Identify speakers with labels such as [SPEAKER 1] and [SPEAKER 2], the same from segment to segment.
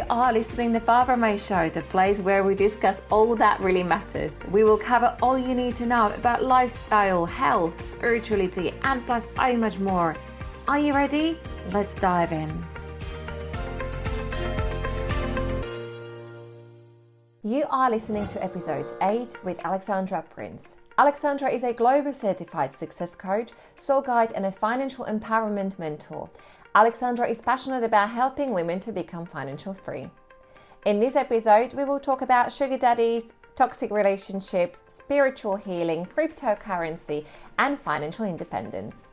[SPEAKER 1] You are listening to Barbra May Show, the place where we discuss all that really matters. We will cover all you need to know about lifestyle, health, spirituality, and plus so much more. Are you ready? Let's dive in. You are listening to episode 8 with Alexandra Prince. Alexandra is a global certified success coach, soul guide, and a financial empowerment mentor. Alexandra is passionate about helping women to become financial free. In this episode, we will talk about sugar daddies, toxic relationships, spiritual healing, cryptocurrency, and financial independence.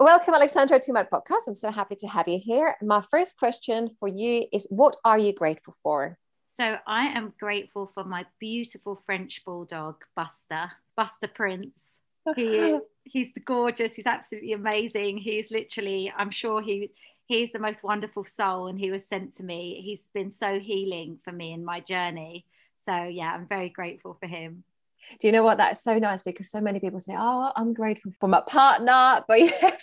[SPEAKER 1] Welcome, Alexandra, to my podcast. I'm so happy to have you here. My first question for you is What are you grateful for?
[SPEAKER 2] So, I am grateful for my beautiful French bulldog, Buster, Buster Prince he he's gorgeous. He's absolutely amazing. He's literally, I'm sure he he's the most wonderful soul, and he was sent to me. He's been so healing for me in my journey. So yeah, I'm very grateful for him.
[SPEAKER 1] Do you know what? That's so nice because so many people say, "Oh, I'm grateful for my partner," but yeah,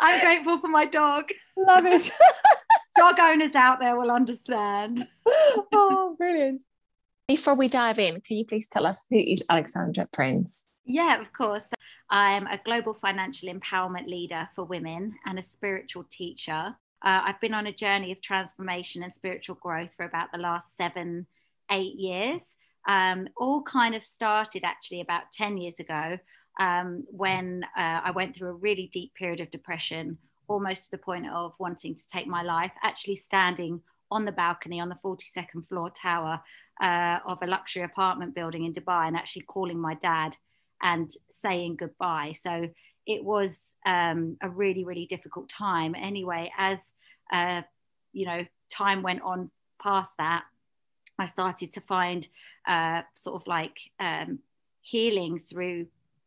[SPEAKER 2] I'm grateful for my dog.
[SPEAKER 1] Love it.
[SPEAKER 2] dog owners out there will understand.
[SPEAKER 1] oh, brilliant. Before we dive in, can you please tell us who is Alexandra Prince?
[SPEAKER 2] Yeah, of course. I'm a global financial empowerment leader for women and a spiritual teacher. Uh, I've been on a journey of transformation and spiritual growth for about the last seven, eight years. Um, all kind of started actually about 10 years ago um, when uh, I went through a really deep period of depression, almost to the point of wanting to take my life, actually standing on the balcony on the 42nd floor tower uh, of a luxury apartment building in Dubai and actually calling my dad and saying goodbye. So it was um, a really, really difficult time. Anyway, as uh, you know, time went on past that, I started to find uh, sort of like um, healing through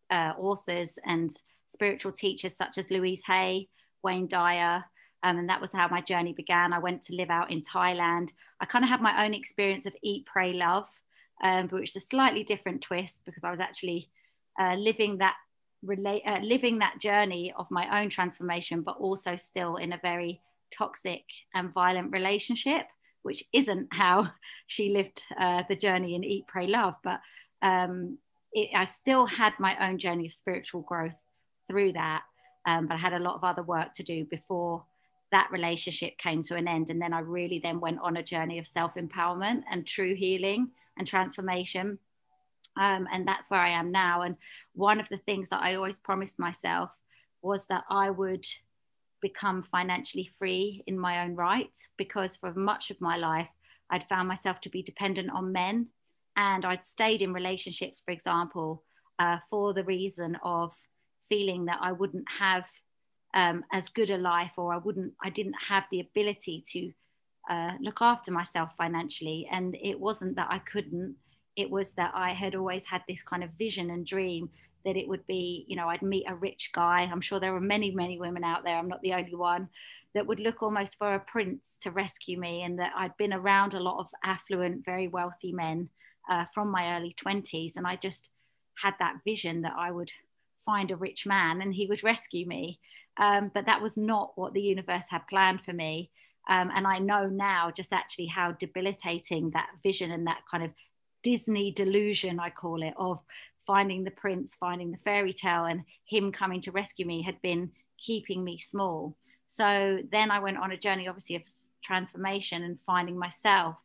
[SPEAKER 2] uh, authors and spiritual teachers such as Louise Hay, Wayne Dyer. Um, and that was how my journey began. I went to live out in Thailand. I kind of had my own experience of eat, pray, love, um, but which is a slightly different twist because I was actually uh, living that uh, living that journey of my own transformation but also still in a very toxic and violent relationship which isn't how she lived uh, the journey in eat pray love. But um, it, i still had my own journey of spiritual growth through that um, but i had a lot of other work to do before that relationship came to an end. And then i really then went on a journey of self-empowerment and true healing and transformation um, and that's where I am now. And one of the things that I always promised myself was that I would become financially free in my own right, because for much of my life, I'd found myself to be dependent on men. And I'd stayed in relationships, for example, uh, for the reason of feeling that I wouldn't have um, as good a life or I wouldn't, I didn't have the ability to uh, look after myself financially. And it wasn't that I couldn't, it was that I had always had this kind of vision and dream that it would be, you know, I'd meet a rich guy. I'm sure there are many, many women out there, I'm not the only one, that would look almost for a prince to rescue me. And that I'd been around a lot of affluent, very wealthy men uh, from my early 20s. And I just had that vision that I would find a rich man and he would rescue me. Um, but that was not what the universe had planned for me. Um, and I know now just actually how debilitating that vision and that kind of Disney delusion, I call it, of finding the prince, finding the fairy tale, and him coming to rescue me had been keeping me small. So then I went on a journey, obviously, of transformation and finding myself.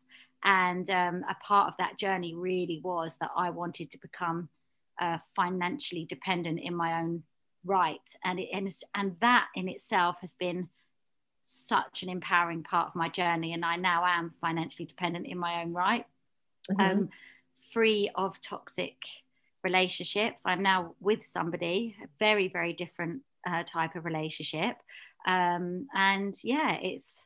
[SPEAKER 2] And um, a part of that journey really was that I wanted to become uh, financially dependent in my own right. And, it, and, and that in itself has been such an empowering part of my journey. And I now am financially dependent in my own right mm-hmm. um, free of toxic relationships. I'm now with somebody, a very, very different uh, type of relationship. Um, and yeah, it's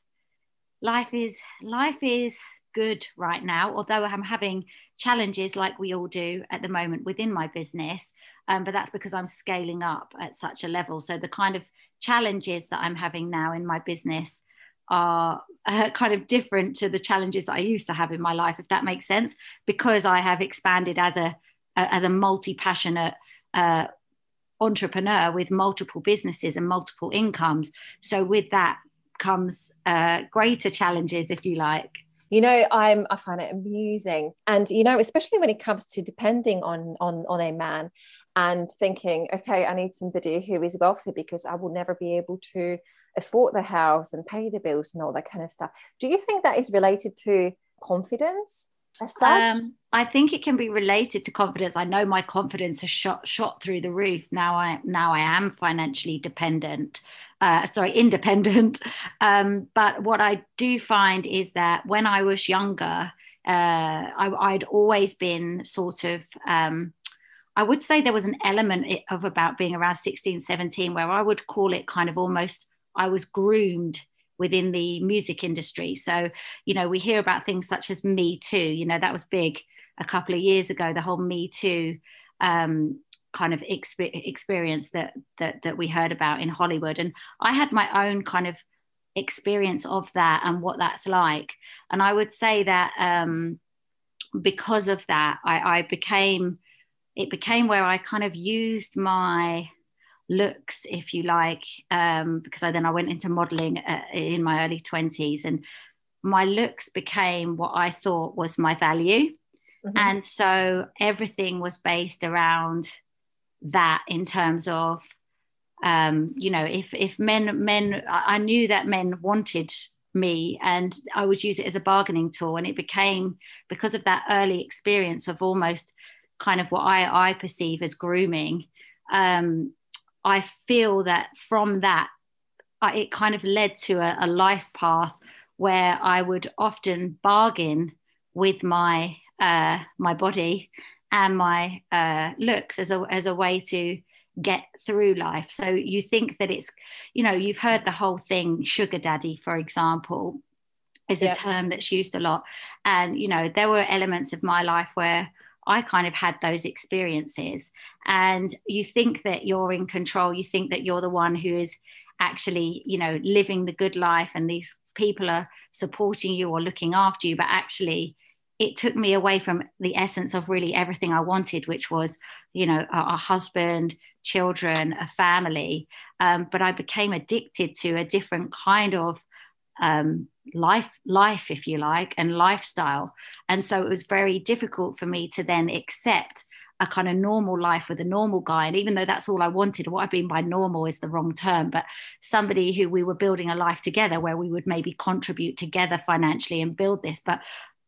[SPEAKER 2] life is life is good right now, although I'm having challenges like we all do at the moment within my business. Um, but that's because I'm scaling up at such a level. So the kind of challenges that I'm having now in my business are uh, kind of different to the challenges that I used to have in my life, if that makes sense, because I have expanded as a, a as a multi passionate uh, entrepreneur with multiple businesses and multiple incomes. So with that comes uh, greater challenges, if you like.
[SPEAKER 1] You know, I'm I find it amusing, and you know, especially when it comes to depending on on on a man, and thinking, okay, I need somebody who is wealthy because I will never be able to afford the house and pay the bills and all that kind of stuff. Do you think that is related to confidence as such? Um,
[SPEAKER 2] I think it can be related to confidence. I know my confidence has shot shot through the roof. Now I now I am financially dependent. Uh, sorry, independent. Um, but what I do find is that when I was younger, uh, I, would always been sort of. Um, I would say there was an element of about being around 16, 17, where I would call it kind of almost I was groomed within the music industry. So, you know, we hear about things such as Me Too, you know, that was big a couple of years ago, the whole Me Too um, kind of exp- experience that, that, that we heard about in Hollywood. And I had my own kind of experience of that and what that's like. And I would say that um, because of that, I, I became, it became where I kind of used my, looks, if you like, um, because I then I went into modeling uh, in my early 20s and my looks became what I thought was my value. Mm-hmm. And so everything was based around that in terms of, um, you know, if, if men, men, I knew that men wanted me and I would use it as a bargaining tool. And it became, because of that early experience of almost kind of what I, I perceive as grooming, um, I feel that from that, it kind of led to a, a life path where I would often bargain with my uh, my body and my uh, looks as a as a way to get through life. So you think that it's, you know, you've heard the whole thing, sugar daddy, for example, is yeah. a term that's used a lot. And you know, there were elements of my life where I kind of had those experiences. And you think that you're in control, you think that you're the one who is actually, you know, living the good life and these people are supporting you or looking after you. But actually, it took me away from the essence of really everything I wanted, which was, you know, a, a husband, children, a family. Um, but I became addicted to a different kind of um, life life if you like and lifestyle. And so it was very difficult for me to then accept a kind of normal life with a normal guy. And even though that's all i wanted what i mean by normal is the wrong term but somebody who we were building a life together where we would maybe contribute together financially and build this. But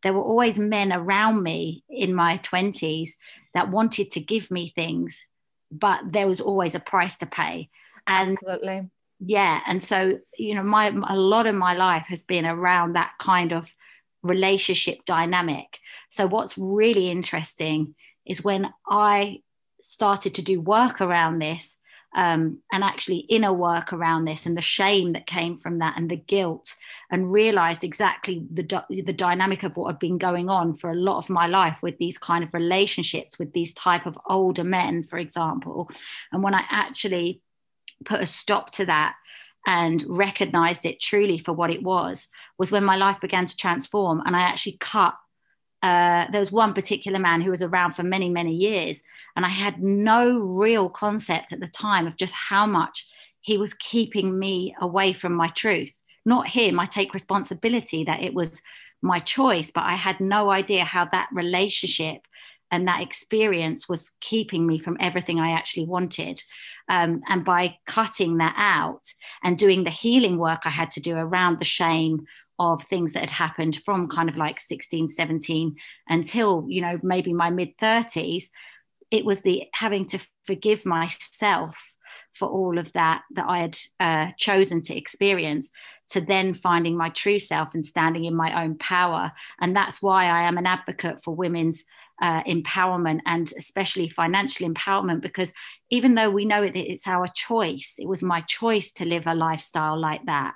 [SPEAKER 2] there were always men around me in my 20s that wanted to give me things but there was always a price to pay.
[SPEAKER 1] And Absolutely
[SPEAKER 2] yeah and so you know my a lot of my life has been around that kind of relationship dynamic. So what's really interesting is when i started to do work around this um, and actually inner work around this and the shame that came from that and the guilt and realized exactly the, the dynamic of what had been going on for a lot of my life with these kind of relationships with these type of older men for example. And when i actually put a stop to that and recognized it truly for what it was was when my life began to transform. And i actually cut uh, there was one particular man who was around for many many years and i had no real concept at the time of just how much he was keeping me away from my truth. Not him i take responsibility that it was my choice but i had no idea how that relationship and that experience was keeping me from everything I actually wanted. Um, and by cutting that out and doing the healing work I had to do around the shame of things that had happened from kind of like 16, 17 until, you know, maybe my mid 30s, it was the having to forgive myself for all of that that I had uh, chosen to experience to then finding my true self and standing in my own power. And that's why I am an advocate for women's uh, empowerment and especially financial empowerment because even though we know that it's our choice it was my choice to live a lifestyle like that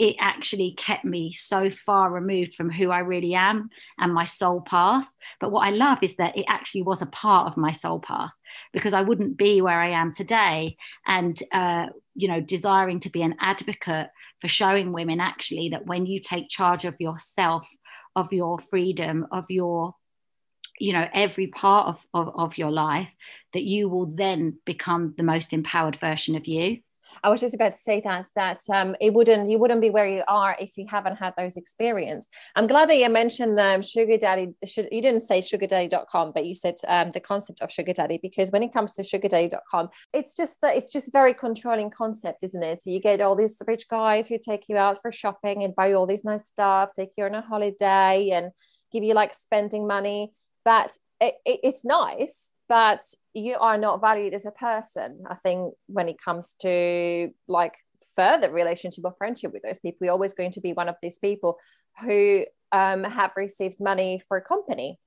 [SPEAKER 2] it actually kept me so far removed from who I really am and my soul path. But what I love is that it actually was a part of my soul path because I wouldn't be where I am today. And, uh, you know, desiring to be an advocate for showing women actually that when you take charge of yourself, of your freedom, of your you know every part of, of, of your life that you will then become the most empowered version of you
[SPEAKER 1] I was just about to say that that um, it wouldn't you wouldn't be where you are if you haven't had those experience. I'm glad that you mentioned the um, sugar daddy. You didn't say sugardaddy.com, but you said um, the concept of sugar daddy because when it comes to sugardaddy.com, it's just that it's just a very controlling concept, isn't it? You get all these rich guys who take you out for shopping and buy all this nice stuff, take you on a holiday, and give you like spending money. But it, it, it's nice but you are not valued as a person i think when it comes to like further relationship or friendship with those people. You're always going to be one of these people who um, have received money for a company.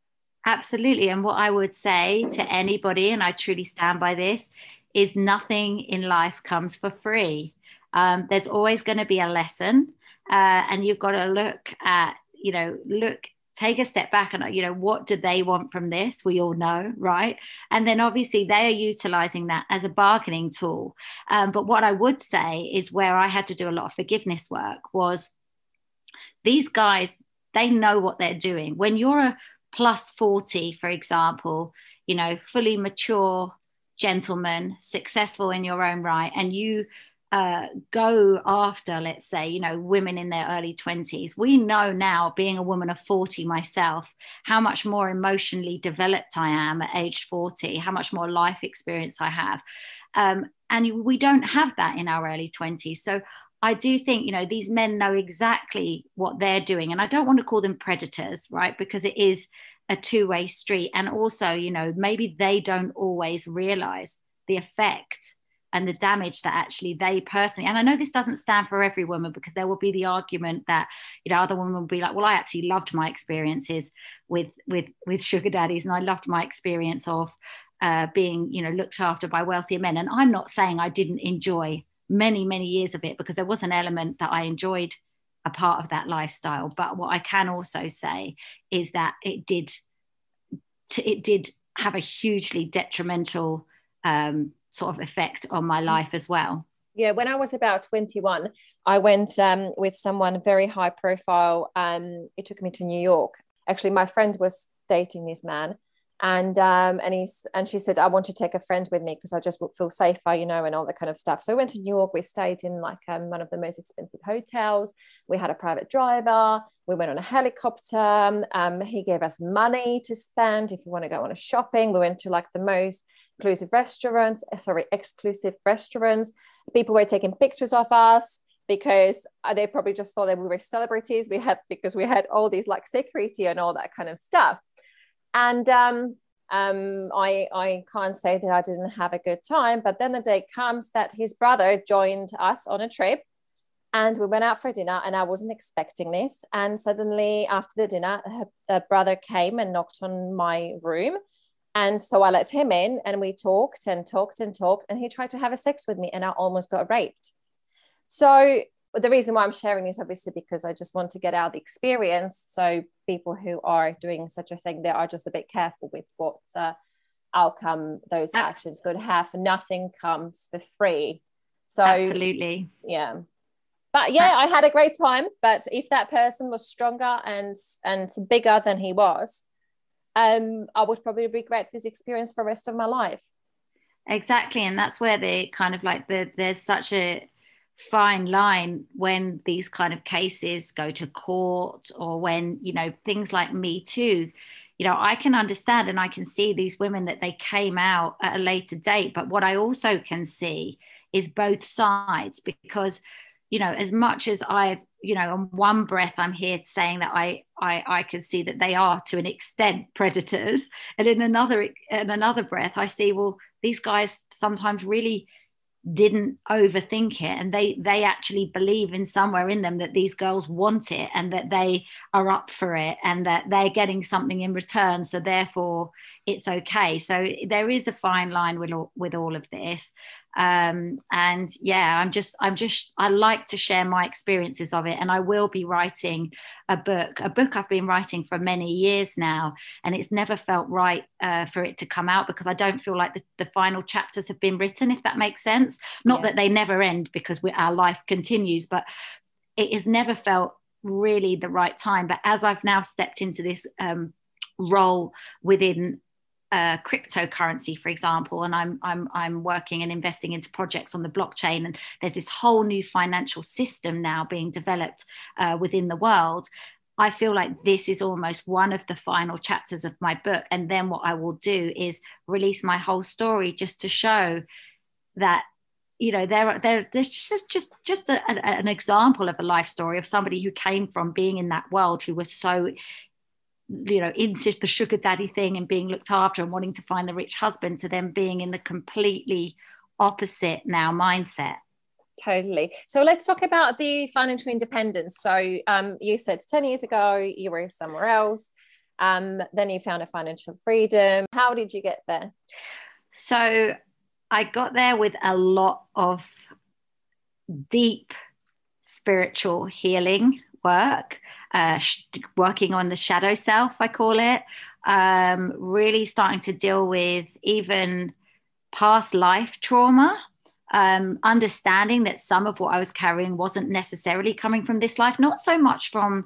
[SPEAKER 2] Absolutely. And what i would say to anybody and i truly stand by this is nothing in life comes for free. Um, there's always going to be a lesson uh, and you've got to look at you know look take a step back and you know what do they want from this? We all know right? And then obviously they are utilizing that as a bargaining tool. Um, but what i would say is where i had to do a lot of forgiveness work was these guys they know what they're doing. When you're a plus 40 for example you know fully mature gentleman successful in your own right and you uh, go after, let's say, you know, women in their early 20s. We know now, being a woman of 40 myself, how much more emotionally developed I am at age 40, how much more life experience I have. Um, and we don't have that in our early 20s. So I do think, you know, these men know exactly what they're doing. And I don't want to call them predators, right? Because it is a two way street. And also, you know, maybe they don't always realize the effect and the damage that actually they personally and i know this doesn't stand for every woman because there will be the argument that you know other women will be like well i actually loved my experiences with with with sugar daddies and i loved my experience of uh, being you know looked after by wealthier men. And i'm not saying i didn't enjoy many many years of it because there was an element that i enjoyed a part of that lifestyle. But what i can also say is that it did it did have a hugely detrimental um, sort of effect on my mm. life as well
[SPEAKER 1] yeah when i was about 21 i went um, with someone very high profile um, it took me to new york actually my friend was dating this man and um, and he's and she said I want to take a friend with me because I just would feel safer, you know, and all that kind of stuff. So we went to New York. We stayed in like um, one of the most expensive hotels. We had a private driver. We went on a helicopter. Um, he gave us money to spend if you want to go on a shopping. We went to like the most exclusive restaurants. Eh, sorry, exclusive restaurants. People were taking pictures of us because uh, they probably just thought that we were celebrities. We had because we had all these like security and all that kind of stuff and um, um, I, I can't say that I didn't have a good time, but then the day comes that his brother joined us on a trip and we went out for dinner and I wasn't expecting this. And suddenly after the dinner, her brother came and knocked on my room. And so I let him in and we talked and talked and talked and he tried to have a sex with me and I almost got raped. So the reason why I'm sharing this obviously because I just want to get out the experience. So people who are doing such a thing, they are just a bit careful with what uh, outcome those Absolutely. actions could have. Nothing comes for free. So
[SPEAKER 2] absolutely,
[SPEAKER 1] yeah. But yeah, I had a great time. But if that person was stronger and and bigger than he was, um, I would probably regret this experience for the rest of my life.
[SPEAKER 2] Exactly, and that's where the kind of like the there's such a fine line when these kind of cases go to court or when you know things like me too you know i can understand and i can see these women that they came out at a later date but what i also can see is both sides because you know as much as i've you know on one breath i'm here saying that i i i can see that they are to an extent predators. And in another in another breath i see well these guys sometimes really didn't overthink it. And they they actually believe in somewhere in them that these girls want it and that they are up for it and that they're getting something in return. So therefore it's okay. So there is a fine line with all, with all of this um, and yeah i'm just i'm just i like to share my experiences of it. And i will be writing a book a book i've been writing for many years now. And it's never felt right uh, for it to come out because i don't feel like the, the, final chapters have been written if that makes sense. Not yeah. that they never end because we, our life continues but it has never felt really the right time. But as i've now stepped into this um, role within uh, cryptocurrency, for example, and I'm I'm I'm working and investing into projects on the blockchain, and there's this whole new financial system now being developed uh, within the world. I feel like this is almost one of the final chapters of my book, and then what I will do is release my whole story just to show that you know there there there's just just just a, an example of a life story of somebody who came from being in that world who was so you know into the sugar daddy thing and being looked after and wanting to find the rich husband to them being in the completely opposite now mindset.
[SPEAKER 1] Totally. So let's talk about the financial independence. So um, you said 10 years ago you were somewhere else um, then you found a financial freedom. How did you get there?
[SPEAKER 2] So i got there with a lot of deep spiritual healing work uh, sh- working on the shadow self, I call it, um, really starting to deal with even past life trauma. Um, understanding that some of what I was carrying wasn't necessarily coming from this life, not so much from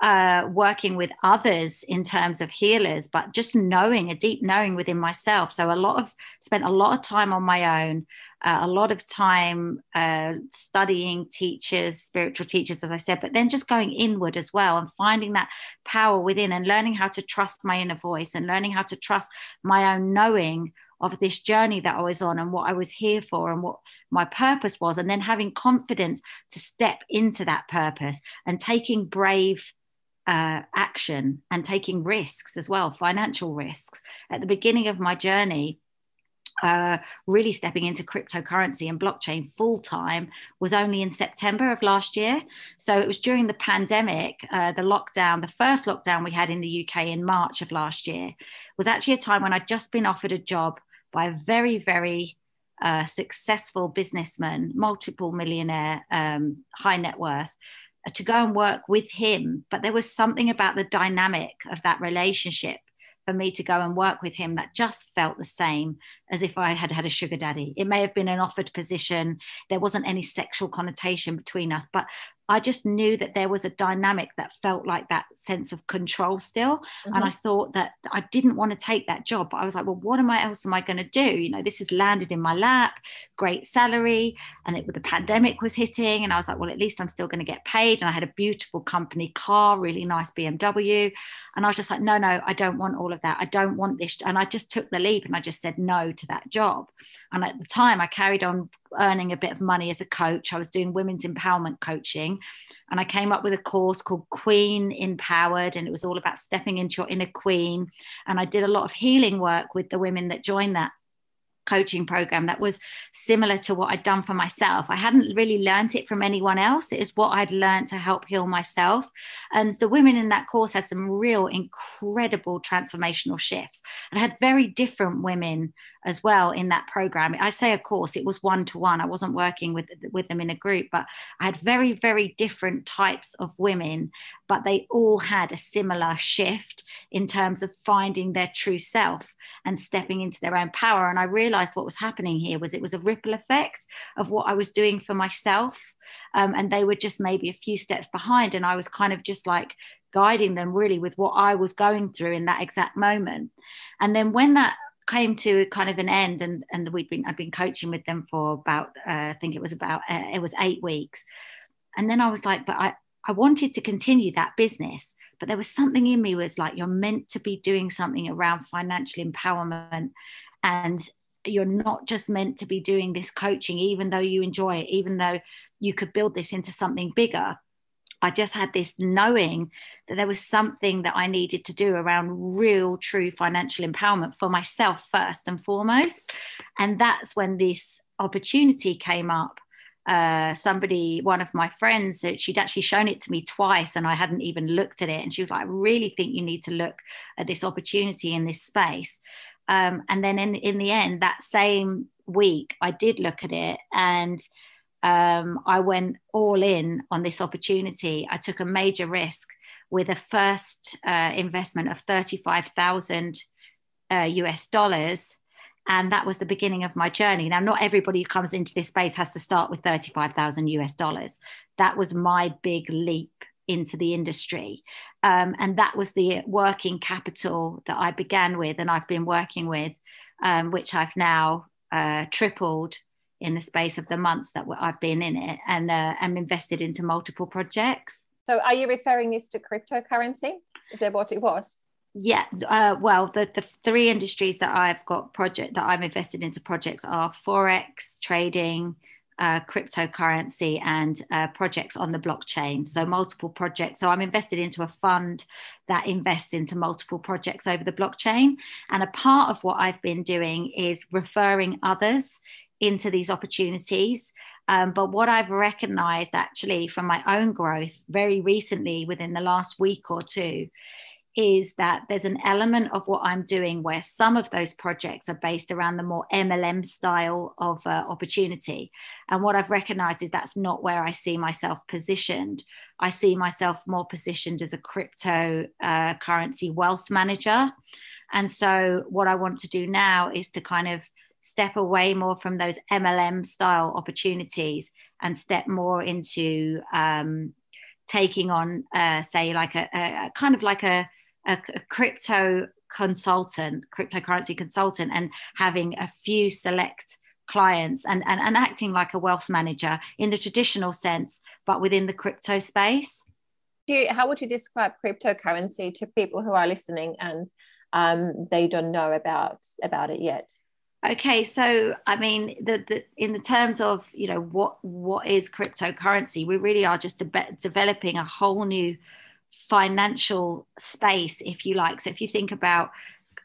[SPEAKER 2] uh, working with others in terms of healers, but just knowing a deep knowing within myself. So a lot of spent a lot of time on my own, uh, a lot of time uh, studying teachers, spiritual teachers, as I said, but then just going inward as well and finding that power within and learning how to trust my inner voice and learning how to trust my own knowing of this journey that I was on and what I was here for and what my purpose was. And then having confidence to step into that purpose and taking brave uh, action and taking risks as well, financial risks. At the beginning of my journey, uh, really stepping into cryptocurrency and blockchain full time was only in September of last year. So it was during the pandemic, uh, the lockdown, the first lockdown we had in the UK in March of last year, was actually a time when I'd just been offered a job by a very, very uh, successful businessman, multiple millionaire, um, high net worth, to go and work with him. But there was something about the dynamic of that relationship for me to go and work with him that just felt the same as if I had had a sugar daddy. It may have been an offered position. There wasn't any sexual connotation between us, but I just knew that there was a dynamic that felt like that sense of control still. Mm-hmm. And I thought that I didn't want to take that job, but I was like, well, what am I else am I going to do? You know, this has landed in my lap, great salary. And it, the pandemic was hitting. And I was like, well, at least I'm still going to get paid. And I had a beautiful company car, really nice BMW. And I was just like, no, no, I don't want all of that. I don't want this. And I just took the leap and I just said no to that job. And at the time, I carried on earning a bit of money as a coach. I was doing women's empowerment coaching. And I came up with a course called Queen Empowered. And it was all about stepping into your inner queen. And I did a lot of healing work with the women that joined that coaching program that was similar to what I'd done for myself. I hadn't really learned it from anyone else. It is what I'd learned to help heal myself. And the women in that course had some real incredible transformational shifts. And had very different women as well in that program. I say, of course, it was one to one. I wasn't working with with them in a group, but I had very, very different types of women, but they all had a similar shift in terms of finding their true self and stepping into their own power. And I realized what was happening here was it was a ripple effect of what I was doing for myself. Um, and they were just maybe a few steps behind. And I was kind of just like guiding them really with what I was going through in that exact moment. And then when that came to kind of an end and and we'd been I'd been coaching with them for about uh, I think it was about uh, it was 8 weeks. And then I was like but I I wanted to continue that business but there was something in me was like you're meant to be doing something around financial empowerment and you're not just meant to be doing this coaching even though you enjoy it even though you could build this into something bigger I just had this knowing that there was something that I needed to do around real, true financial empowerment for myself first and foremost. And that's when this opportunity came up. Uh, somebody, one of my friends, she'd actually shown it to me twice and I hadn't even looked at it. And she was like, I really think you need to look at this opportunity in this space. Um, and then in, in the end, that same week, I did look at it and um, I went all in on this opportunity. I took a major risk with a first uh, investment of 35,000 uh, US dollars. And that was the beginning of my journey. Now, not everybody who comes into this space has to start with 35,000 US dollars. That was my big leap into the industry. Um, and that was the working capital that I began with and I've been working with, um, which I've now uh, tripled in the space of the months that I've been in it and uh, am invested into multiple projects.
[SPEAKER 1] So are you referring this to cryptocurrency? Is that what it was?
[SPEAKER 2] Yeah, uh, well, the, the three industries that I've got project that I'm invested into projects are forex trading, uh, cryptocurrency and uh, projects on the blockchain. So, multiple projects. So, I'm invested into a fund that invests into multiple projects over the blockchain. And a part of what I've been doing is referring others into these opportunities. Um, but what I've recognized actually from my own growth very recently within the last week or two is that there's an element of what I'm doing where some of those projects are based around the more MLM style of uh, opportunity. And what I've recognized is that's not where I see myself positioned. I see myself more positioned as a crypto uh, currency wealth manager. And so, what I want to do now is to kind of step away more from those MLM style opportunities and step more into um, taking on, uh, say, like a, a, kind of like a a, crypto consultant, cryptocurrency consultant, and having a few select clients and, and, and acting like a wealth manager in the traditional sense, but within the crypto space.
[SPEAKER 1] You, how would you describe cryptocurrency to people who are listening and um, they don't know about about it yet?
[SPEAKER 2] Okay, so I mean, the, the in the terms of you know what what is cryptocurrency, we really are just de- developing a whole new financial space, if you like. So if you think about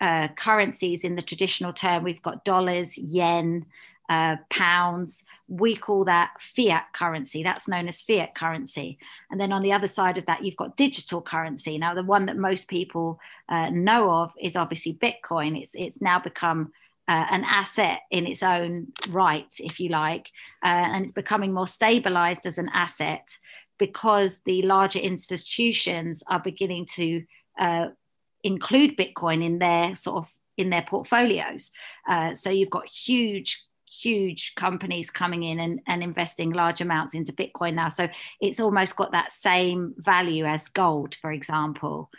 [SPEAKER 2] uh, currencies in the traditional term, we've got dollars, yen, uh, pounds. We call that fiat currency. That's known as fiat currency. And then on the other side of that, you've got digital currency. Now, the one that most people uh, know of is obviously Bitcoin. It's it's now become uh, an asset in its own right, if you like, uh, and it's becoming more stabilized as an asset because the larger institutions are beginning to uh, include Bitcoin in their sort of in their portfolios. Uh, so you've got huge huge companies coming in and, and investing large amounts into Bitcoin now. So it's almost got that same value as gold, for example.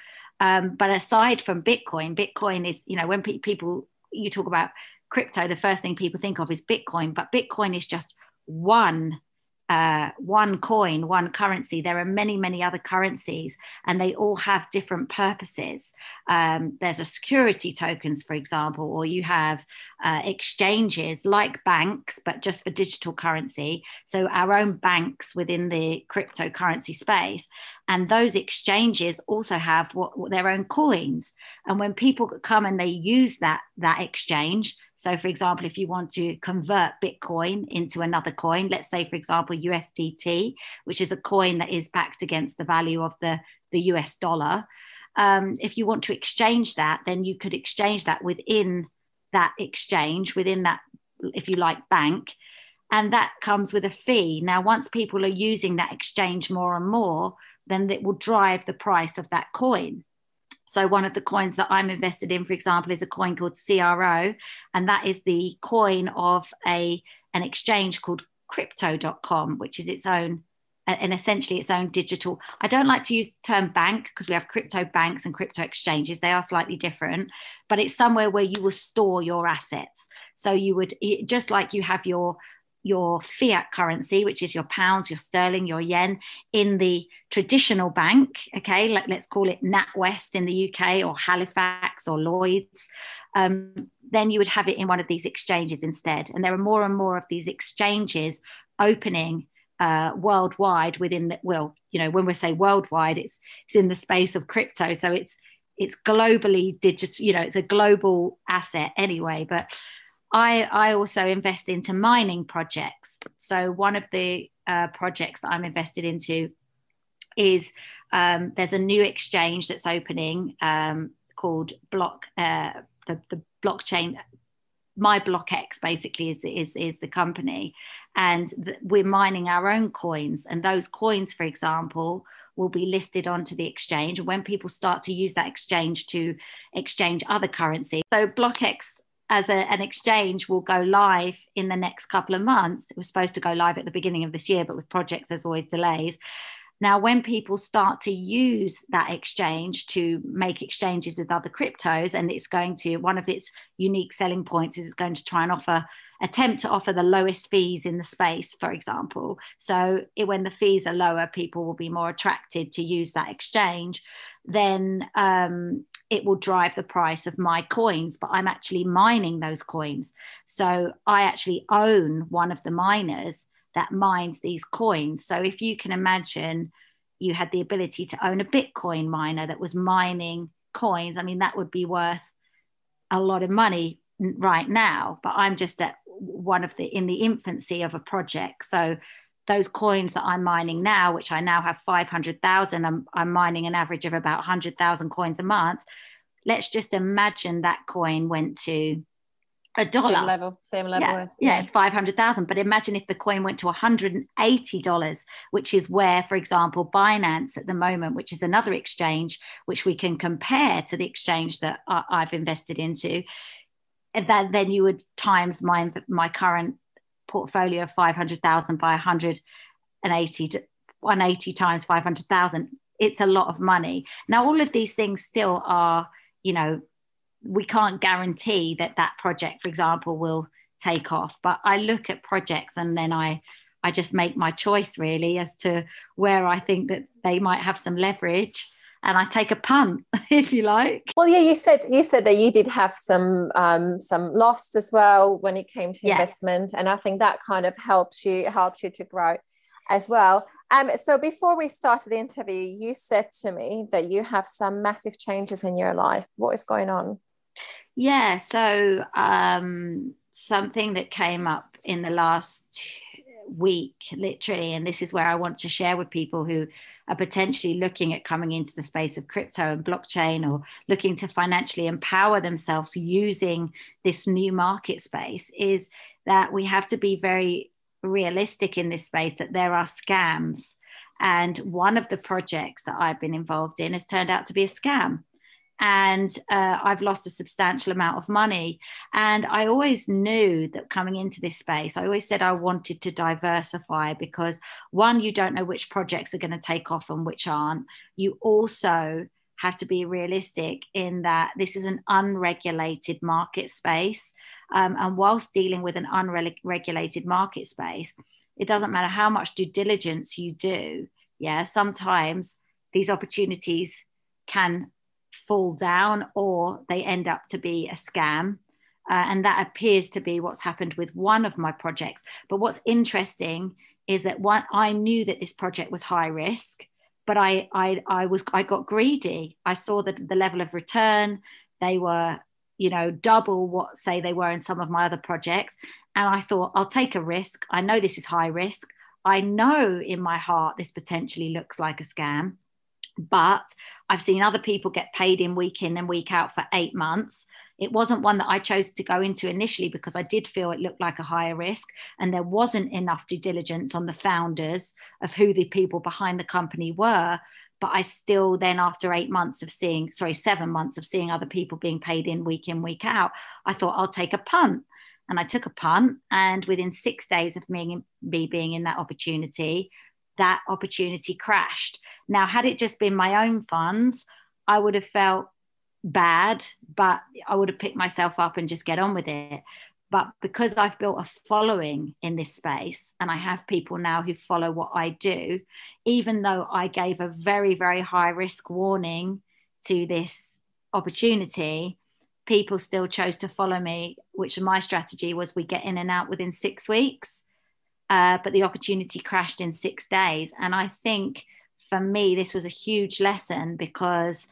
[SPEAKER 2] Um, but aside from Bitcoin, Bitcoin is, you know, when pe- people, you talk about crypto, the first thing people think of is Bitcoin, but Bitcoin is just one uh, one coin, one currency. There are many, many other currencies, and they all have different purposes. Um, there's a security tokens, for example, or you have uh, exchanges like banks, but just for digital currency. So our own banks within the cryptocurrency space, and those exchanges also have what, what their own coins. And when people come and they use that that exchange, so, for example, if you want to convert Bitcoin into another coin, let's say, for example, USDT, which is a coin that is backed against the value of the, the US dollar, um, if you want to exchange that, then you could exchange that within that exchange, within that, if you like, bank. And that comes with a fee. Now, once people are using that exchange more and more, then it will drive the price of that coin. So one of the coins that I'm invested in, for example, is a coin called CRO, and that is the coin of a an exchange called crypto.com, which is its own and essentially its own digital. I don't like to use the term bank because we have crypto banks and crypto exchanges. They are slightly different, but it's somewhere where you will store your assets. So you would just like you have your your fiat currency, which is your pounds, your sterling, your yen, in the traditional bank, okay, Let, us call it NatWest in the UK or Halifax or Lloyd's, um, then you would have it in one of these exchanges instead. And there are more and more of these exchanges opening uh, worldwide within the, well, you know, when we say worldwide, it's, it's in the space of crypto. So it's, it's globally digital, you know, it's a global asset anyway, but I, I also invest into mining projects. So one of the uh, projects that I'm invested into is um, there's a new exchange that's opening um, called Block uh, the, the blockchain. My BlockX basically is, is, is the company, and th- we're mining our own coins. And those coins, for example, will be listed onto the exchange. And when people start to use that exchange to exchange other currency, so BlockX as a, an exchange will go live in the next couple of months. It was supposed to go live at the beginning of this year, but with projects, there's always delays. Now, when people start to use that exchange to make exchanges with other cryptos, and it's going to, one of its unique selling points is it's going to try and offer, attempt to offer the lowest fees in the space, for example. So it, when the fees are lower, people will be more attracted to use that exchange. Then um, it will drive the price of my coins, but I'm actually mining those coins. So I actually own one of the miners that mines these coins. So if you can imagine you had the ability to own a Bitcoin miner that was mining coins, I mean, that would be worth a lot of money right now. But I'm just at one of the in the infancy of a project. So those coins that I'm mining now, which I now have 500,000, I'm, I'm mining an average of about 100,000 coins a month. Let's just imagine that coin went to a dollar.
[SPEAKER 1] same level same level
[SPEAKER 2] yeah, yeah it's 500,000 but imagine if the coin went to 180 dollars which is where for example Binance at the moment which is another exchange which we can compare to the exchange that I've invested into that then you would times my my current portfolio of 500,000 by 180 to 180 times 500,000 it's a lot of money. Now all of these things still are you know we can't guarantee that that project, for example, will take off. But I look at projects and then I I just make my choice really as to where I think that they might have some leverage and I take a punt, if you like.
[SPEAKER 1] Well, yeah, you said you said that you did have some um, some loss as well when it came to investment, and I think that kind of helps you helps you to grow as well. Um, so before we started the interview, you said to me that you have some massive changes in your life. What is going on?
[SPEAKER 2] Yeah, so um, something that came up in the last week, literally, and this is where I want to share with people who are potentially looking at coming into the space of crypto and blockchain or looking to financially empower themselves using this new market space is that we have to be very realistic in this space that there are scams. And one of the projects that I've been involved in has turned out to be a scam and uh, I've lost a substantial amount of money. And I always knew that coming into this space, I always said I wanted to diversify because one, you don't know which projects are going to take off and which aren't. You also have to be realistic in that this is an unregulated market space. Um, and whilst dealing with an unregulated market space, it doesn't matter how much due diligence you do. Yeah, sometimes these opportunities can fall down or they end up to be a scam. Uh, and that appears to be what's happened with one of my projects. But what's interesting is that one, I knew that this project was high risk, but I, I, I was, I got greedy. I saw that the level of return, they were, you know, double what say they were in some of my other projects. And I thought, I'll take a risk. I know this is high risk. I know in my heart this potentially looks like a scam. But I've seen other people get paid in week in and week out for eight months. It wasn't one that I chose to go into initially because I did feel it looked like a higher risk and there wasn't enough due diligence on the founders of who the people behind the company were. But I still, then after eight months of seeing, sorry, seven months of seeing other people being paid in week in, week out, I thought I'll take a punt. And I took a punt. And within six days of me, me being in that opportunity, that opportunity crashed. Now, had it just been my own funds, I would have felt bad, but I would have picked myself up and just get on with it. But because I've built a following in this space and I have people now who follow what I do, even though I gave a very, very high risk warning to this opportunity, people still chose to follow me, which my strategy was we get in and out within six weeks. Uh, but the opportunity crashed in six days. And I think for me, this was a huge lesson because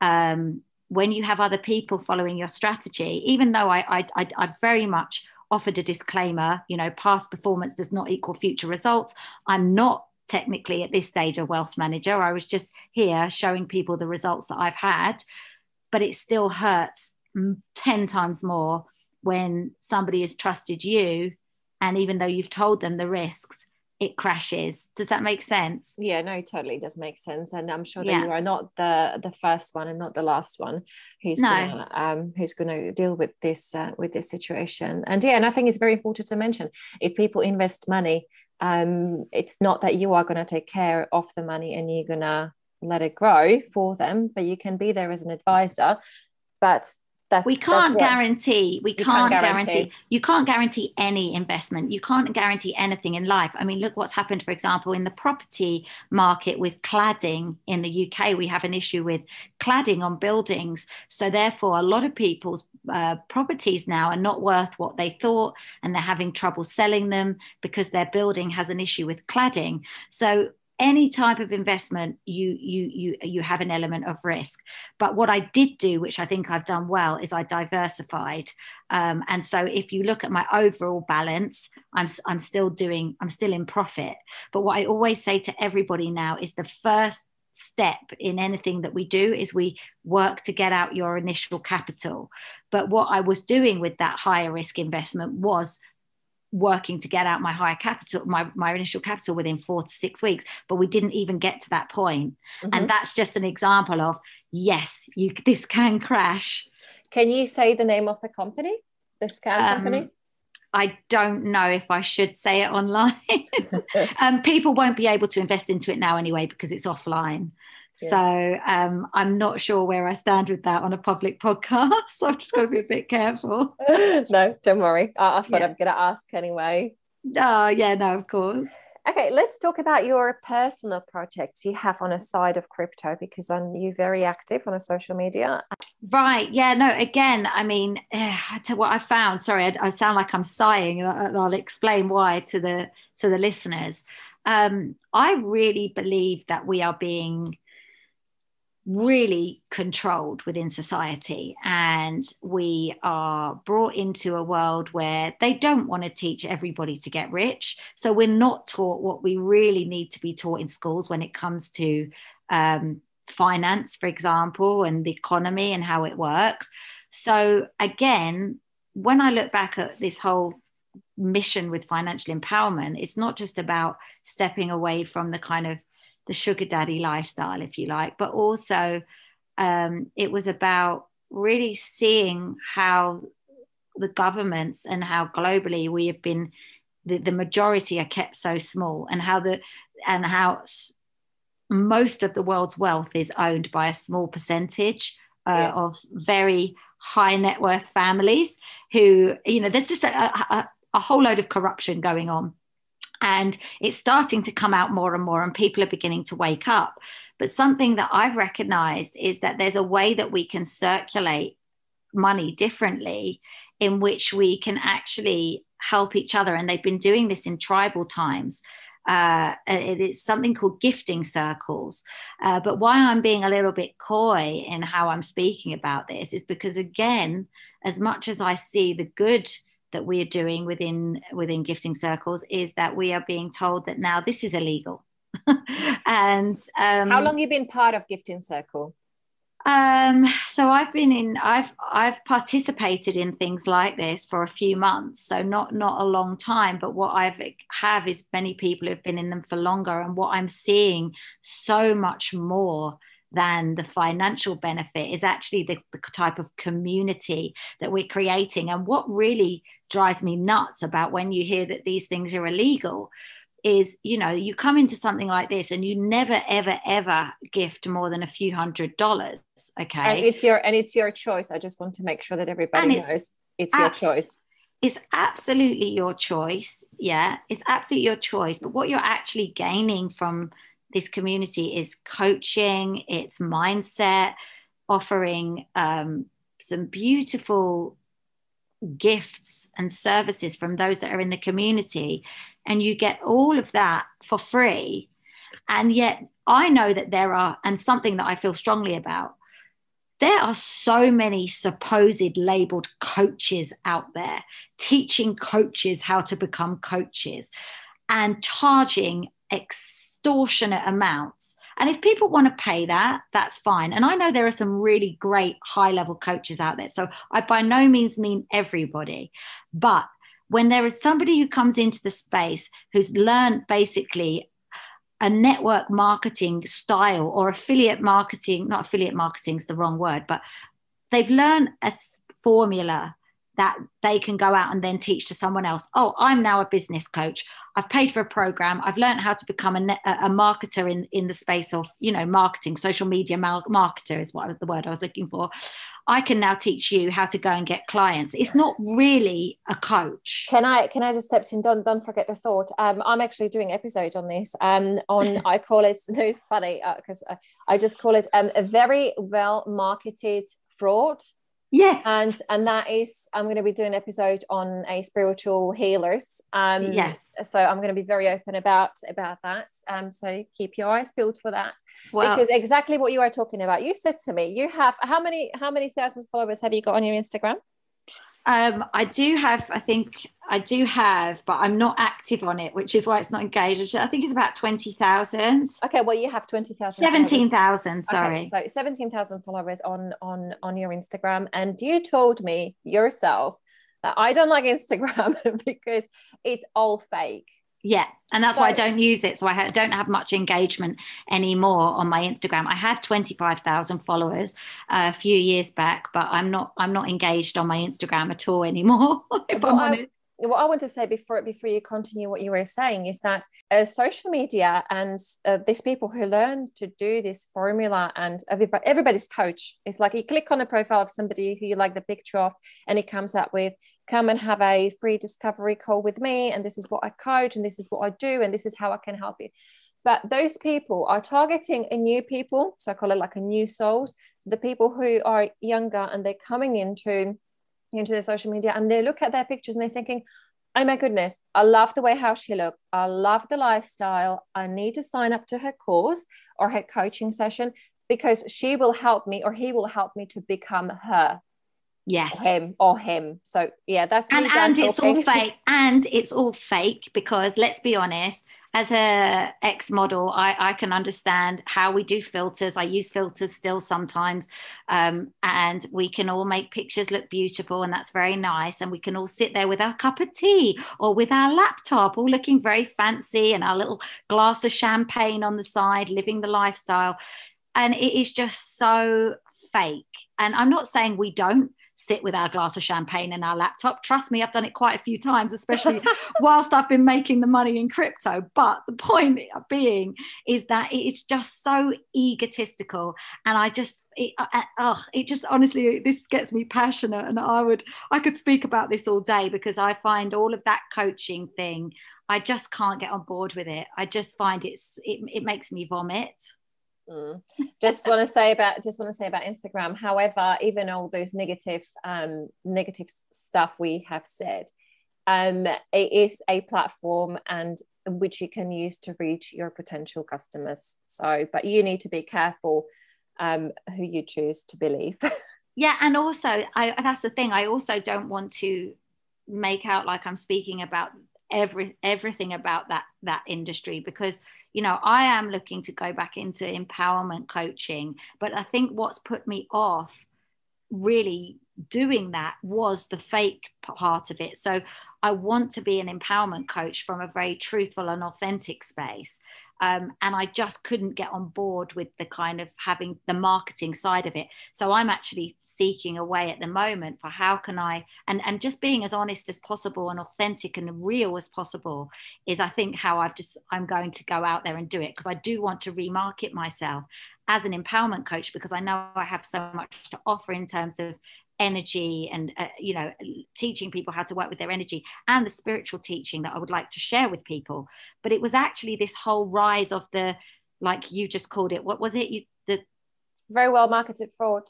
[SPEAKER 2] um, when you have other people following your strategy, even though I, I, I, I very much offered a disclaimer, you know, past performance does not equal future results. I'm not technically at this stage a wealth manager. I was just here showing people the results that I've had, but it still hurts 10 times more when somebody has trusted you and even though you've told them the risks it crashes does that make sense
[SPEAKER 1] yeah no totally does make sense and i'm sure that yeah. you are not the the first one and not the last one who's no. gonna um who's gonna deal with this uh, with this situation and yeah and i think it's very important to mention if people invest money um, it's not that you are going to take care of the money and you're going to let it grow for them, but you can be there as an advisor. But
[SPEAKER 2] that's, we can't guarantee we can't, can't guarantee. guarantee. you can't guarantee any investment. You can't guarantee anything in life. I mean look what's happened for example in the property market with cladding in the uk we have an issue with cladding on buildings. So therefore a lot of people's uh, properties now are not worth what they thought and they're having trouble selling them because their building has an issue with cladding. So any type of investment you you you you have an element of risk. But what i did do which i think i've done well is i diversified. Um, and so if you look at my overall balance i'm i'm still doing i'm still in profit. But what i always say to everybody now is the first step in anything that we do is we work to get out your initial capital. But what i was doing with that higher risk investment was working to get out my higher capital, my, my initial capital within four to six weeks, but we didn't even get to that point. Mm-hmm. And that's just an example of yes, you this can crash.
[SPEAKER 1] Can you say the name of the company, the scam um, company?
[SPEAKER 2] I don't know if I should say it online. um, people won't be able to invest into it now anyway because it's offline. So um, I'm not sure where I stand with that on a public podcast. So I've just got to be a bit careful.
[SPEAKER 1] no, don't worry. I, I thought yeah. I'm going to ask anyway.
[SPEAKER 2] Oh, yeah, no, of course.
[SPEAKER 1] Okay, let's talk about your personal projects you have on a side of crypto because on you're very active on a social media.
[SPEAKER 2] Right. Yeah. No. Again, I mean, to what I found. Sorry, I, I sound like I'm sighing, and I'll explain why to the to the listeners. Um, I really believe that we are being really controlled within society. And we are brought into a world where they don't want to teach everybody to get rich. So we're not taught what we really need to be taught in schools when it comes to um, finance for example and the economy and how it works. So again when i look back at this whole mission with financial empowerment it's not just about stepping away from the kind of the sugar daddy lifestyle, if you like, but also um, it was about really seeing how the governments and how globally we have been the, the majority are kept so small and how the and how most of the world's wealth is owned by a small percentage uh, yes. of very high net worth families who you know there's just a, a, a whole load of corruption going on and it's starting to come out more and more, and people are beginning to wake up. But something that I've recognized is that there's a way that we can circulate money differently in which we can actually help each other. And they've been doing this in tribal times. Uh, it's something called gifting circles. Uh, but why I'm being a little bit coy in how I'm speaking about this is because, again, as much as I see the good that we are doing within within gifting circles is that we are being told that now this is illegal and um,
[SPEAKER 1] how long you been part of gifting circle
[SPEAKER 2] um, so I've been in, I've I've participated in things like this for a few months, so not not a long time. But what I've have is many people who've been in them for longer, and what I'm seeing so much more than the financial benefit is actually the, the, type of community that we're creating. And what really drives me nuts about when you hear that these things are illegal is you know you come into something like this and you never ever ever gift more than a few hundred dollars okay?
[SPEAKER 1] And it's your and it's your choice. I just want to make sure that everybody it's knows it's abs- your choice.
[SPEAKER 2] it's absolutely your choice yeah? It's absolutely your choice. But what you're actually gaining from this community is coaching, it's mindset, offering um, some beautiful gifts and services from those that are in the community. And you get all of that for free. And yet, I know that there are, and something that I feel strongly about, there are so many supposed labeled coaches out there teaching coaches how to become coaches and charging ex- extortionate amounts. And if people want to pay that, that's fine. And I know there are some really great high level coaches out there. So I by no means mean everybody. But when there is somebody who comes into the space who's learned basically a network marketing style or affiliate marketing, not affiliate marketing is the wrong word, but they've learned a formula that they can go out and then teach to someone else. Oh, I'm now a business coach. I've paid for a program. I've learned how to become a, a marketer in, in the space of, you know, marketing, social media marketer is what was the word I was looking for. I can now teach you how to go and get clients. It's not really a coach.
[SPEAKER 1] Can I can I just step in? Don't don't forget the thought. Um, I'm actually doing episode on this. Um, on I call it. No, it's funny because uh, I, I just call it um a very well marketed fraud
[SPEAKER 2] Yes.
[SPEAKER 1] And and that is I'm going to be doing an episode on a spiritual healers. Um
[SPEAKER 2] yes.
[SPEAKER 1] So I'm going to be very open about about that. Um so keep your eyes peeled for that. Because exactly what you are talking about. You said to me, you have how many how many thousands followers have you got on your Instagram?
[SPEAKER 2] Um, I do have, I think I do have, but I'm not active on it, which is why it's not engaged. I think it's about 20,000.
[SPEAKER 1] Okay, well, you have 20,000.
[SPEAKER 2] 17,000, sorry.
[SPEAKER 1] Okay, so 17,000 followers on, on, on your Instagram. And you told me yourself that I don't like Instagram because it's all fake.
[SPEAKER 2] Yeah, and that's so, why I don't use it. So I don't have much engagement anymore on my Instagram. I had twenty five thousand followers uh, a few years back, but I'm not. I'm not engaged on my Instagram at all anymore. if I'm honest
[SPEAKER 1] what I want to say before before you continue what you were saying is that uh, social media and uh, these people who learn to do this formula and everybody, everybody's coach is like you click on the profile of somebody who you like the picture of and it comes up with come and have a free discovery call with me and this is what I coach and this is what I do and this is how I can help you. But those people are targeting a new people so I call it like a new souls so the people who are younger and they're coming into into the social media and they look at their pictures and they're thinking, oh my goodness, I love the way how she looked. I love the lifestyle. I need to sign up to her course or her coaching session because she will help me or he will help me to become her.
[SPEAKER 2] Yes.
[SPEAKER 1] Or him or him. So yeah, that's
[SPEAKER 2] and and it's all fake. And it's all fake because let's be honest, as a ex model, I, I can understand how we do filters. I use filters still sometimes, um, and we can all make pictures look beautiful, and that's very nice. And we can all sit there with our cup of tea or with our laptop, all looking very fancy, and our little glass of champagne on the side, living the lifestyle. And it is just so fake. And I'm not saying we don't sit with our glass of champagne and our laptop. Trust me, I've done it quite a few times, especially whilst I've been making the money in crypto. But the point being is that it's just so egotistical. And I just, it, uh, it just honestly, this gets me passionate. And I would, I could speak about this all day because I find all of that coaching thing, I just can't get on board with it. I just find it's, it, it makes me vomit.
[SPEAKER 1] Mm. Just want to say about just want to say about Instagram. However, even all those negative um, negative stuff we have said, um, it is a platform and which you can use to reach your potential customers. So, but you need to be careful um, who you choose to believe.
[SPEAKER 2] yeah, and also, I, that's the thing. I also don't want to make out like I'm speaking about every everything about that that industry because you know, I am looking to go back into empowerment coaching, but I think what's put me off really doing that was the fake part of it. So I want to be an empowerment coach from a very truthful and authentic space. Um, and I just couldn't get on board with the kind of having the marketing side of it. So I'm actually seeking a way at the moment for how can I and and just being as honest as possible and authentic and real as possible is I think how I've just I'm going to go out there and do it because I do want to remarket myself as an empowerment coach because I know I have so much to offer in terms of energy and uh, you know teaching people how to work with their energy and the spiritual teaching that I would like to share with people. But it was actually this whole rise of the like you just called it what was it? You the
[SPEAKER 1] very well marketed fraud.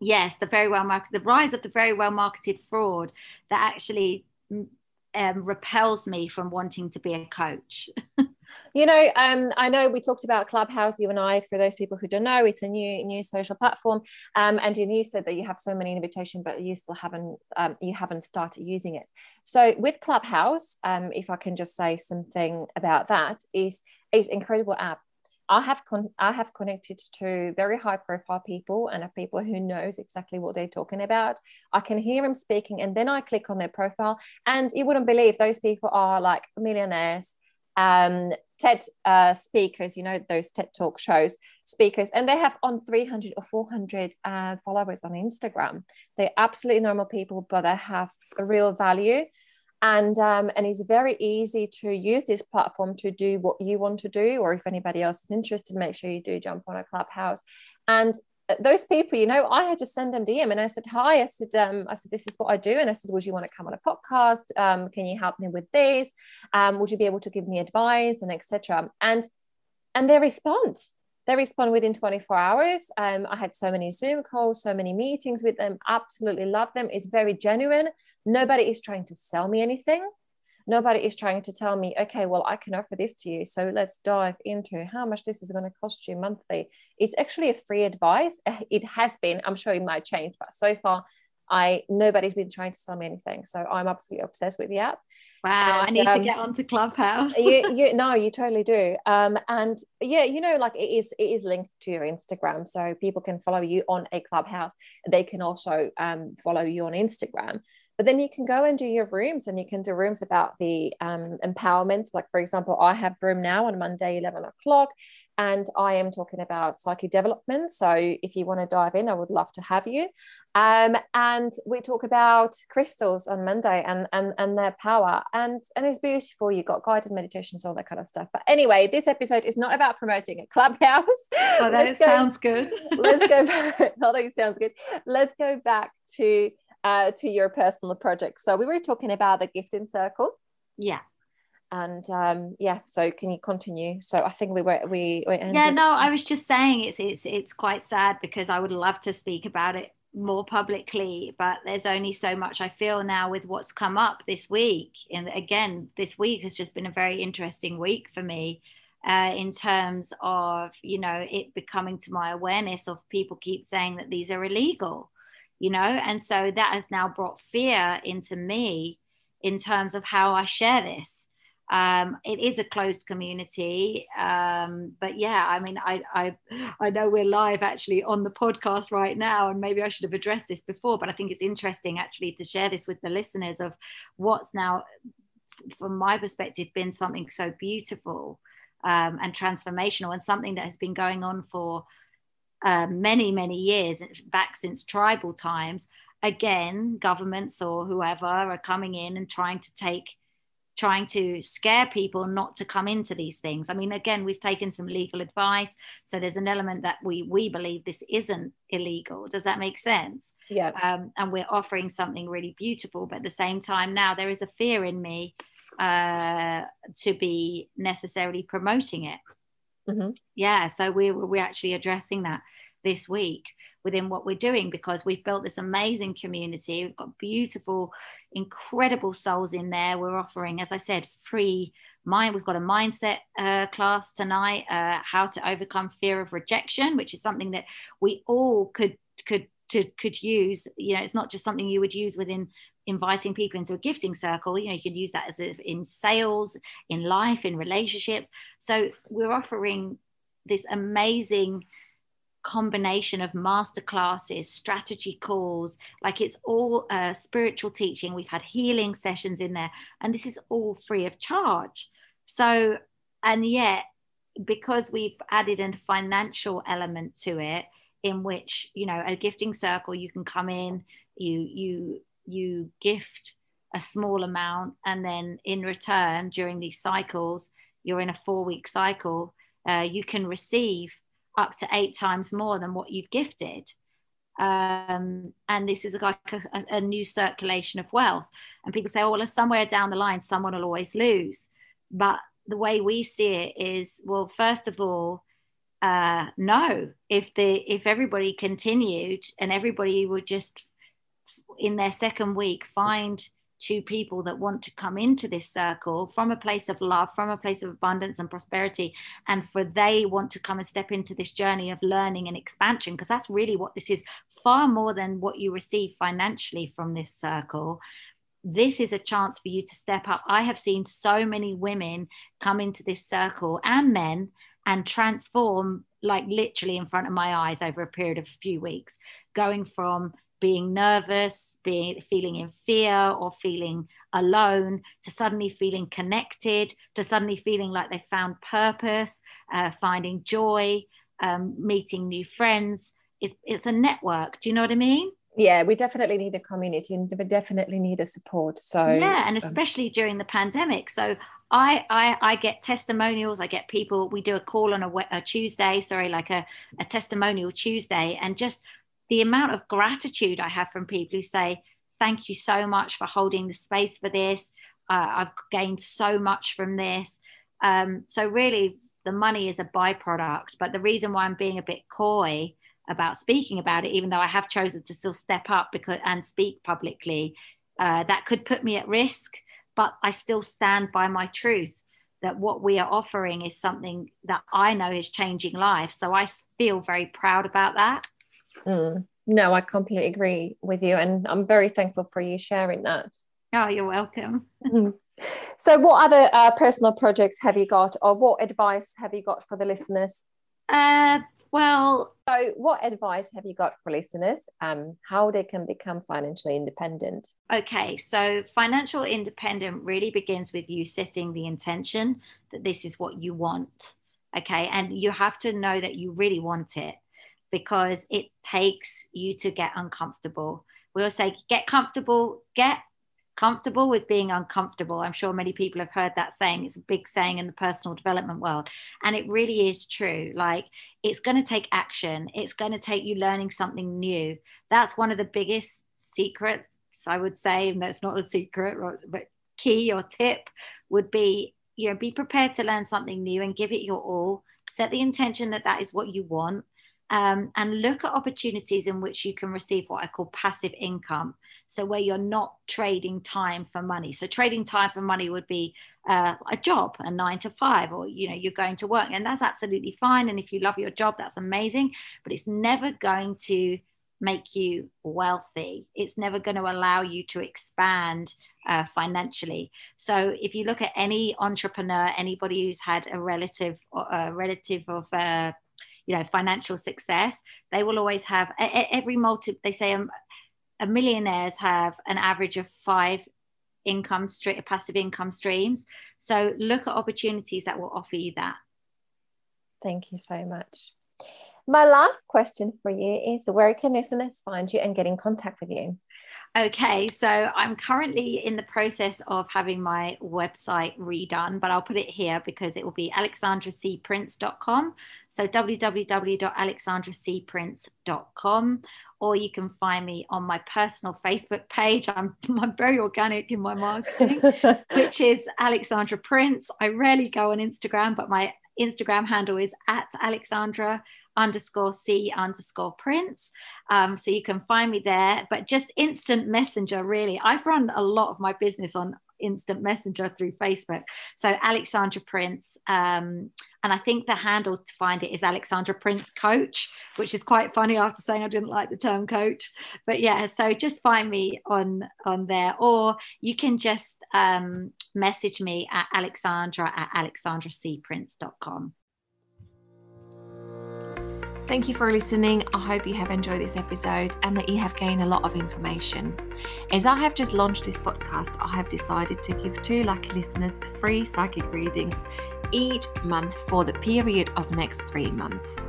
[SPEAKER 2] Yes the very well marketed the rise of the very well marketed fraud that actually mm, um, repels me from wanting to be a coach
[SPEAKER 1] You know, um, I know we talked about Clubhouse, you and I. For those people who don't know, it's a new new social platform. Um, and you said that you have so many invitations, but you still haven't um, you haven't started using it. So with Clubhouse, um, if I can just say something about that, is it's incredible app. I have con- I have connected to very high profile people and people who knows exactly what they're talking about. I can hear them speaking, and then I click on their profile, and you wouldn't believe those people are like millionaires um, TED uh, speakers, you know, those TED talk shows speakers, and they have on 300 or 400 uh, followers on Instagram. They're absolutely normal people, but they have a real value. And, um, and it's very easy to use this platform to do what you want to do, or if anybody else is interested, make sure you do jump on a clubhouse. And those people, you know, I had to send them DM and I said, hi, I said, um, I said, this is what I do. And I said, would you want to come on a podcast? Um, can you help me with this? Um, would you be able to give me advice and etc. And, and they respond, they respond within 24 hours. Um, I had so many Zoom calls, so many meetings with them, absolutely love them. It's very genuine. Nobody is trying to sell me anything nobody is trying to tell me okay well i can offer this to you so let's dive into how much this is going to cost you monthly it's actually a free advice it has been i'm sure it might change but so far I nobody's been trying to sell me anything, so I'm absolutely obsessed with the app.
[SPEAKER 2] Wow, and, I need um, to get onto Clubhouse.
[SPEAKER 1] you, you, no, you totally do. Um, and yeah, you know, like it is, it is linked to your Instagram, so people can follow you on a Clubhouse. They can also um, follow you on Instagram. But then you can go and do your rooms and you can do rooms about the um, empowerment. Like, for example, I have room now on Monday, 11 o'clock, and I am talking about psychic development. So if you want to dive in, I would love to have you. Um, and we talk about crystals on Monday and, and, and their power. And, and it's beautiful. You've got guided meditations, all that kind of stuff. But anyway, this episode is not about promoting a clubhouse.
[SPEAKER 2] Oh, that sounds good.
[SPEAKER 1] let's go back. Oh, that sounds good. Let's go back to uh, to your personal project. So we were talking about the gifting circle.
[SPEAKER 2] Yeah.
[SPEAKER 1] And um, yeah, so can you continue? So I think we were we, we
[SPEAKER 2] yeah no, I was just saying it's it's it's quite sad because I would love to speak about it more publicly, but there's only so much I feel now with what's come up this week. And again, this week has just been a very interesting week for me. Uh, in terms of you know it becoming to my awareness of people keep saying that these are illegal you know? And so that has now brought fear into me in terms of how i share this. Um, it is a closed community um, but yeah i mean I, I i know we're live actually on the podcast right now and maybe i should have addressed this before but i think it's interesting actually to share this with the listeners of what's now from my perspective been something so beautiful um, and transformational and something that has been going on for uh, many, many years, back since tribal times, again, governments or whoever are coming in and trying to take, trying to scare people not to come into these things. I mean, again, we've taken some legal advice, so there's an element that we we believe this isn't illegal. Does that make sense?
[SPEAKER 1] Yeah.
[SPEAKER 2] Um, and we're offering something really beautiful, but at the same time, now there is a fear in me uh, to be necessarily promoting it. Mm-hmm. Yeah, so we we're actually addressing that this week within what we're doing because we've built this amazing community. We've got beautiful, incredible souls in there. We're offering, as I said, free mind. We've got a mindset uh, class tonight, uh, how to overcome fear of rejection, which is something that we all could could to, could use. You know, it's not just something you would use within inviting people into a gifting circle you know you could use that as a, in sales in life in relationships. So we're offering this amazing combination of master classes strategy calls like it's all uh, spiritual teaching. We've had healing sessions in there and this is all free of charge. So and yet because we've added a financial element to it in which you know a gifting circle you can come in you you you gift a small amount and then in return during these cycles you're in a four week cycle uh, you can receive up to eight times more than what you've gifted. Um, and this is like a, a, new circulation of wealth. And people say oh well somewhere down the line someone will always lose. But the way we see it is well first of all uh, no. If the if everybody continued and everybody would just in their second week find two people that want to come into this circle from a place of love, from a place of abundance and prosperity, and for they want to come and step into this journey of learning and expansion, because that's really what this is far more than what you receive financially from this circle. This is a chance for you to step up. I have seen so many women come into this circle and men and transform like literally in front of my eyes over a period of a few weeks, going from being nervous, being feeling in fear or feeling alone, to suddenly feeling connected, to suddenly feeling like they found purpose, uh, finding joy, um, meeting new friends. It's, it's a network. Do you know what I mean?
[SPEAKER 1] yeah we definitely need a community and we definitely need a support so
[SPEAKER 2] yeah and um, especially um, during the pandemic so I, I i get testimonials i get people we do a call on a, a tuesday sorry like a, a testimonial tuesday and just the amount of gratitude i have from people who say thank you so much for holding the space for this uh, i've gained so much from this um, so really the money is a byproduct but the reason why i'm being a bit coy about speaking about it, even though I have chosen to still step up because and speak publicly. Uh, that could put me at risk, but I still stand by my truth that what we are offering is something that I know is changing life. So I feel very proud about that.
[SPEAKER 1] Mm. No, I completely agree with you, and I'm very thankful for you sharing that.
[SPEAKER 2] Oh, you're welcome.
[SPEAKER 1] Mm-hmm. so, what other uh, personal projects have you got, or what advice have you got for the listeners?
[SPEAKER 2] Uh, well,
[SPEAKER 1] so what advice have you got for listeners um, how they can become financially independent?
[SPEAKER 2] Okay, so financial independent really begins with you setting the intention that this is what you want. Okay, and you have to know that you really want it because it takes you to get uncomfortable. We will say, get comfortable, get comfortable with being uncomfortable. I'm sure many people have heard that saying. It's a big saying in the personal development world. And it really is true. Like it's going to take action, it's going to take you learning something new. That's one of the biggest secrets, I would say. And that's not a secret, but key or tip would be you know be prepared to learn something new and give it your all set the intention that that is what you want um, and look at opportunities in which you can receive what I call passive income. So, where you're not trading time for money. So, trading time for money would be uh, a job, a nine to five, or you know, you're going to work, and that's absolutely fine. And if you love your job, that's amazing. But it's never going to make you wealthy. It's never going to allow you to expand uh, financially. So if you look at any entrepreneur, anybody who's had a relative, or a relative of uh, you know financial success they will always have every multi they say um, a millionaires have an average of five income stream passive income streams. So look at opportunities that will offer you that.
[SPEAKER 1] Thank you so much. My last question for you is where can listeners find you and get in contact with you
[SPEAKER 2] Okay, so I'm currently in the process of having my website redone, but I'll put it here because it will be alexandracprince.com. So www.alexandracprince.com, or you can find me on my personal Facebook page. I'm, I'm very organic in my marketing, which is Alexandra Prince. I rarely go on Instagram, but my Instagram handle is at Alexandra underscore C underscore Prince. Um, so you can find me there. But just instant messenger, really. I've run a lot of my business on instant messenger through Facebook. So Alexandra Prince. Um, and I think the handle to find it is Alexandra Prince Coach, which is quite funny after saying I didn't like the term coach. But yeah, so just find me on on there, or you can just um, message me at Alexandra at alexandracprince.com.
[SPEAKER 1] Thank you for listening. I hope you have enjoyed this episode and that you have gained a lot of information. As I have just launched this podcast, I have decided to give two lucky listeners a free psychic reading each month for the period of next three months.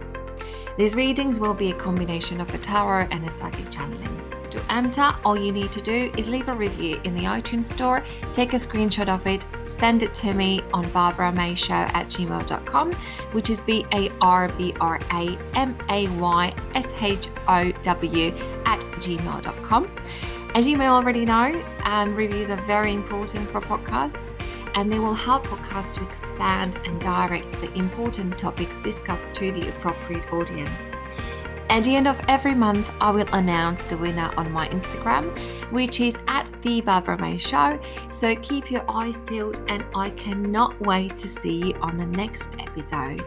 [SPEAKER 1] These readings will be a combination of a tarot and a psychic channeling. To enter, all you need to do is leave a review in the iTunes store, take a screenshot of it, send it to me on barbramayshow at gmail.com, which is B A R B R A M A Y S H O W at gmail.com. As you may already know, um, reviews are very important for podcasts and they will help podcasts to expand and direct the important topics discussed to the appropriate audience. At the end of every month, I will announce the winner on my Instagram, which is at the Barbra May Show. So keep your eyes peeled, and I cannot wait to see you on the next episode.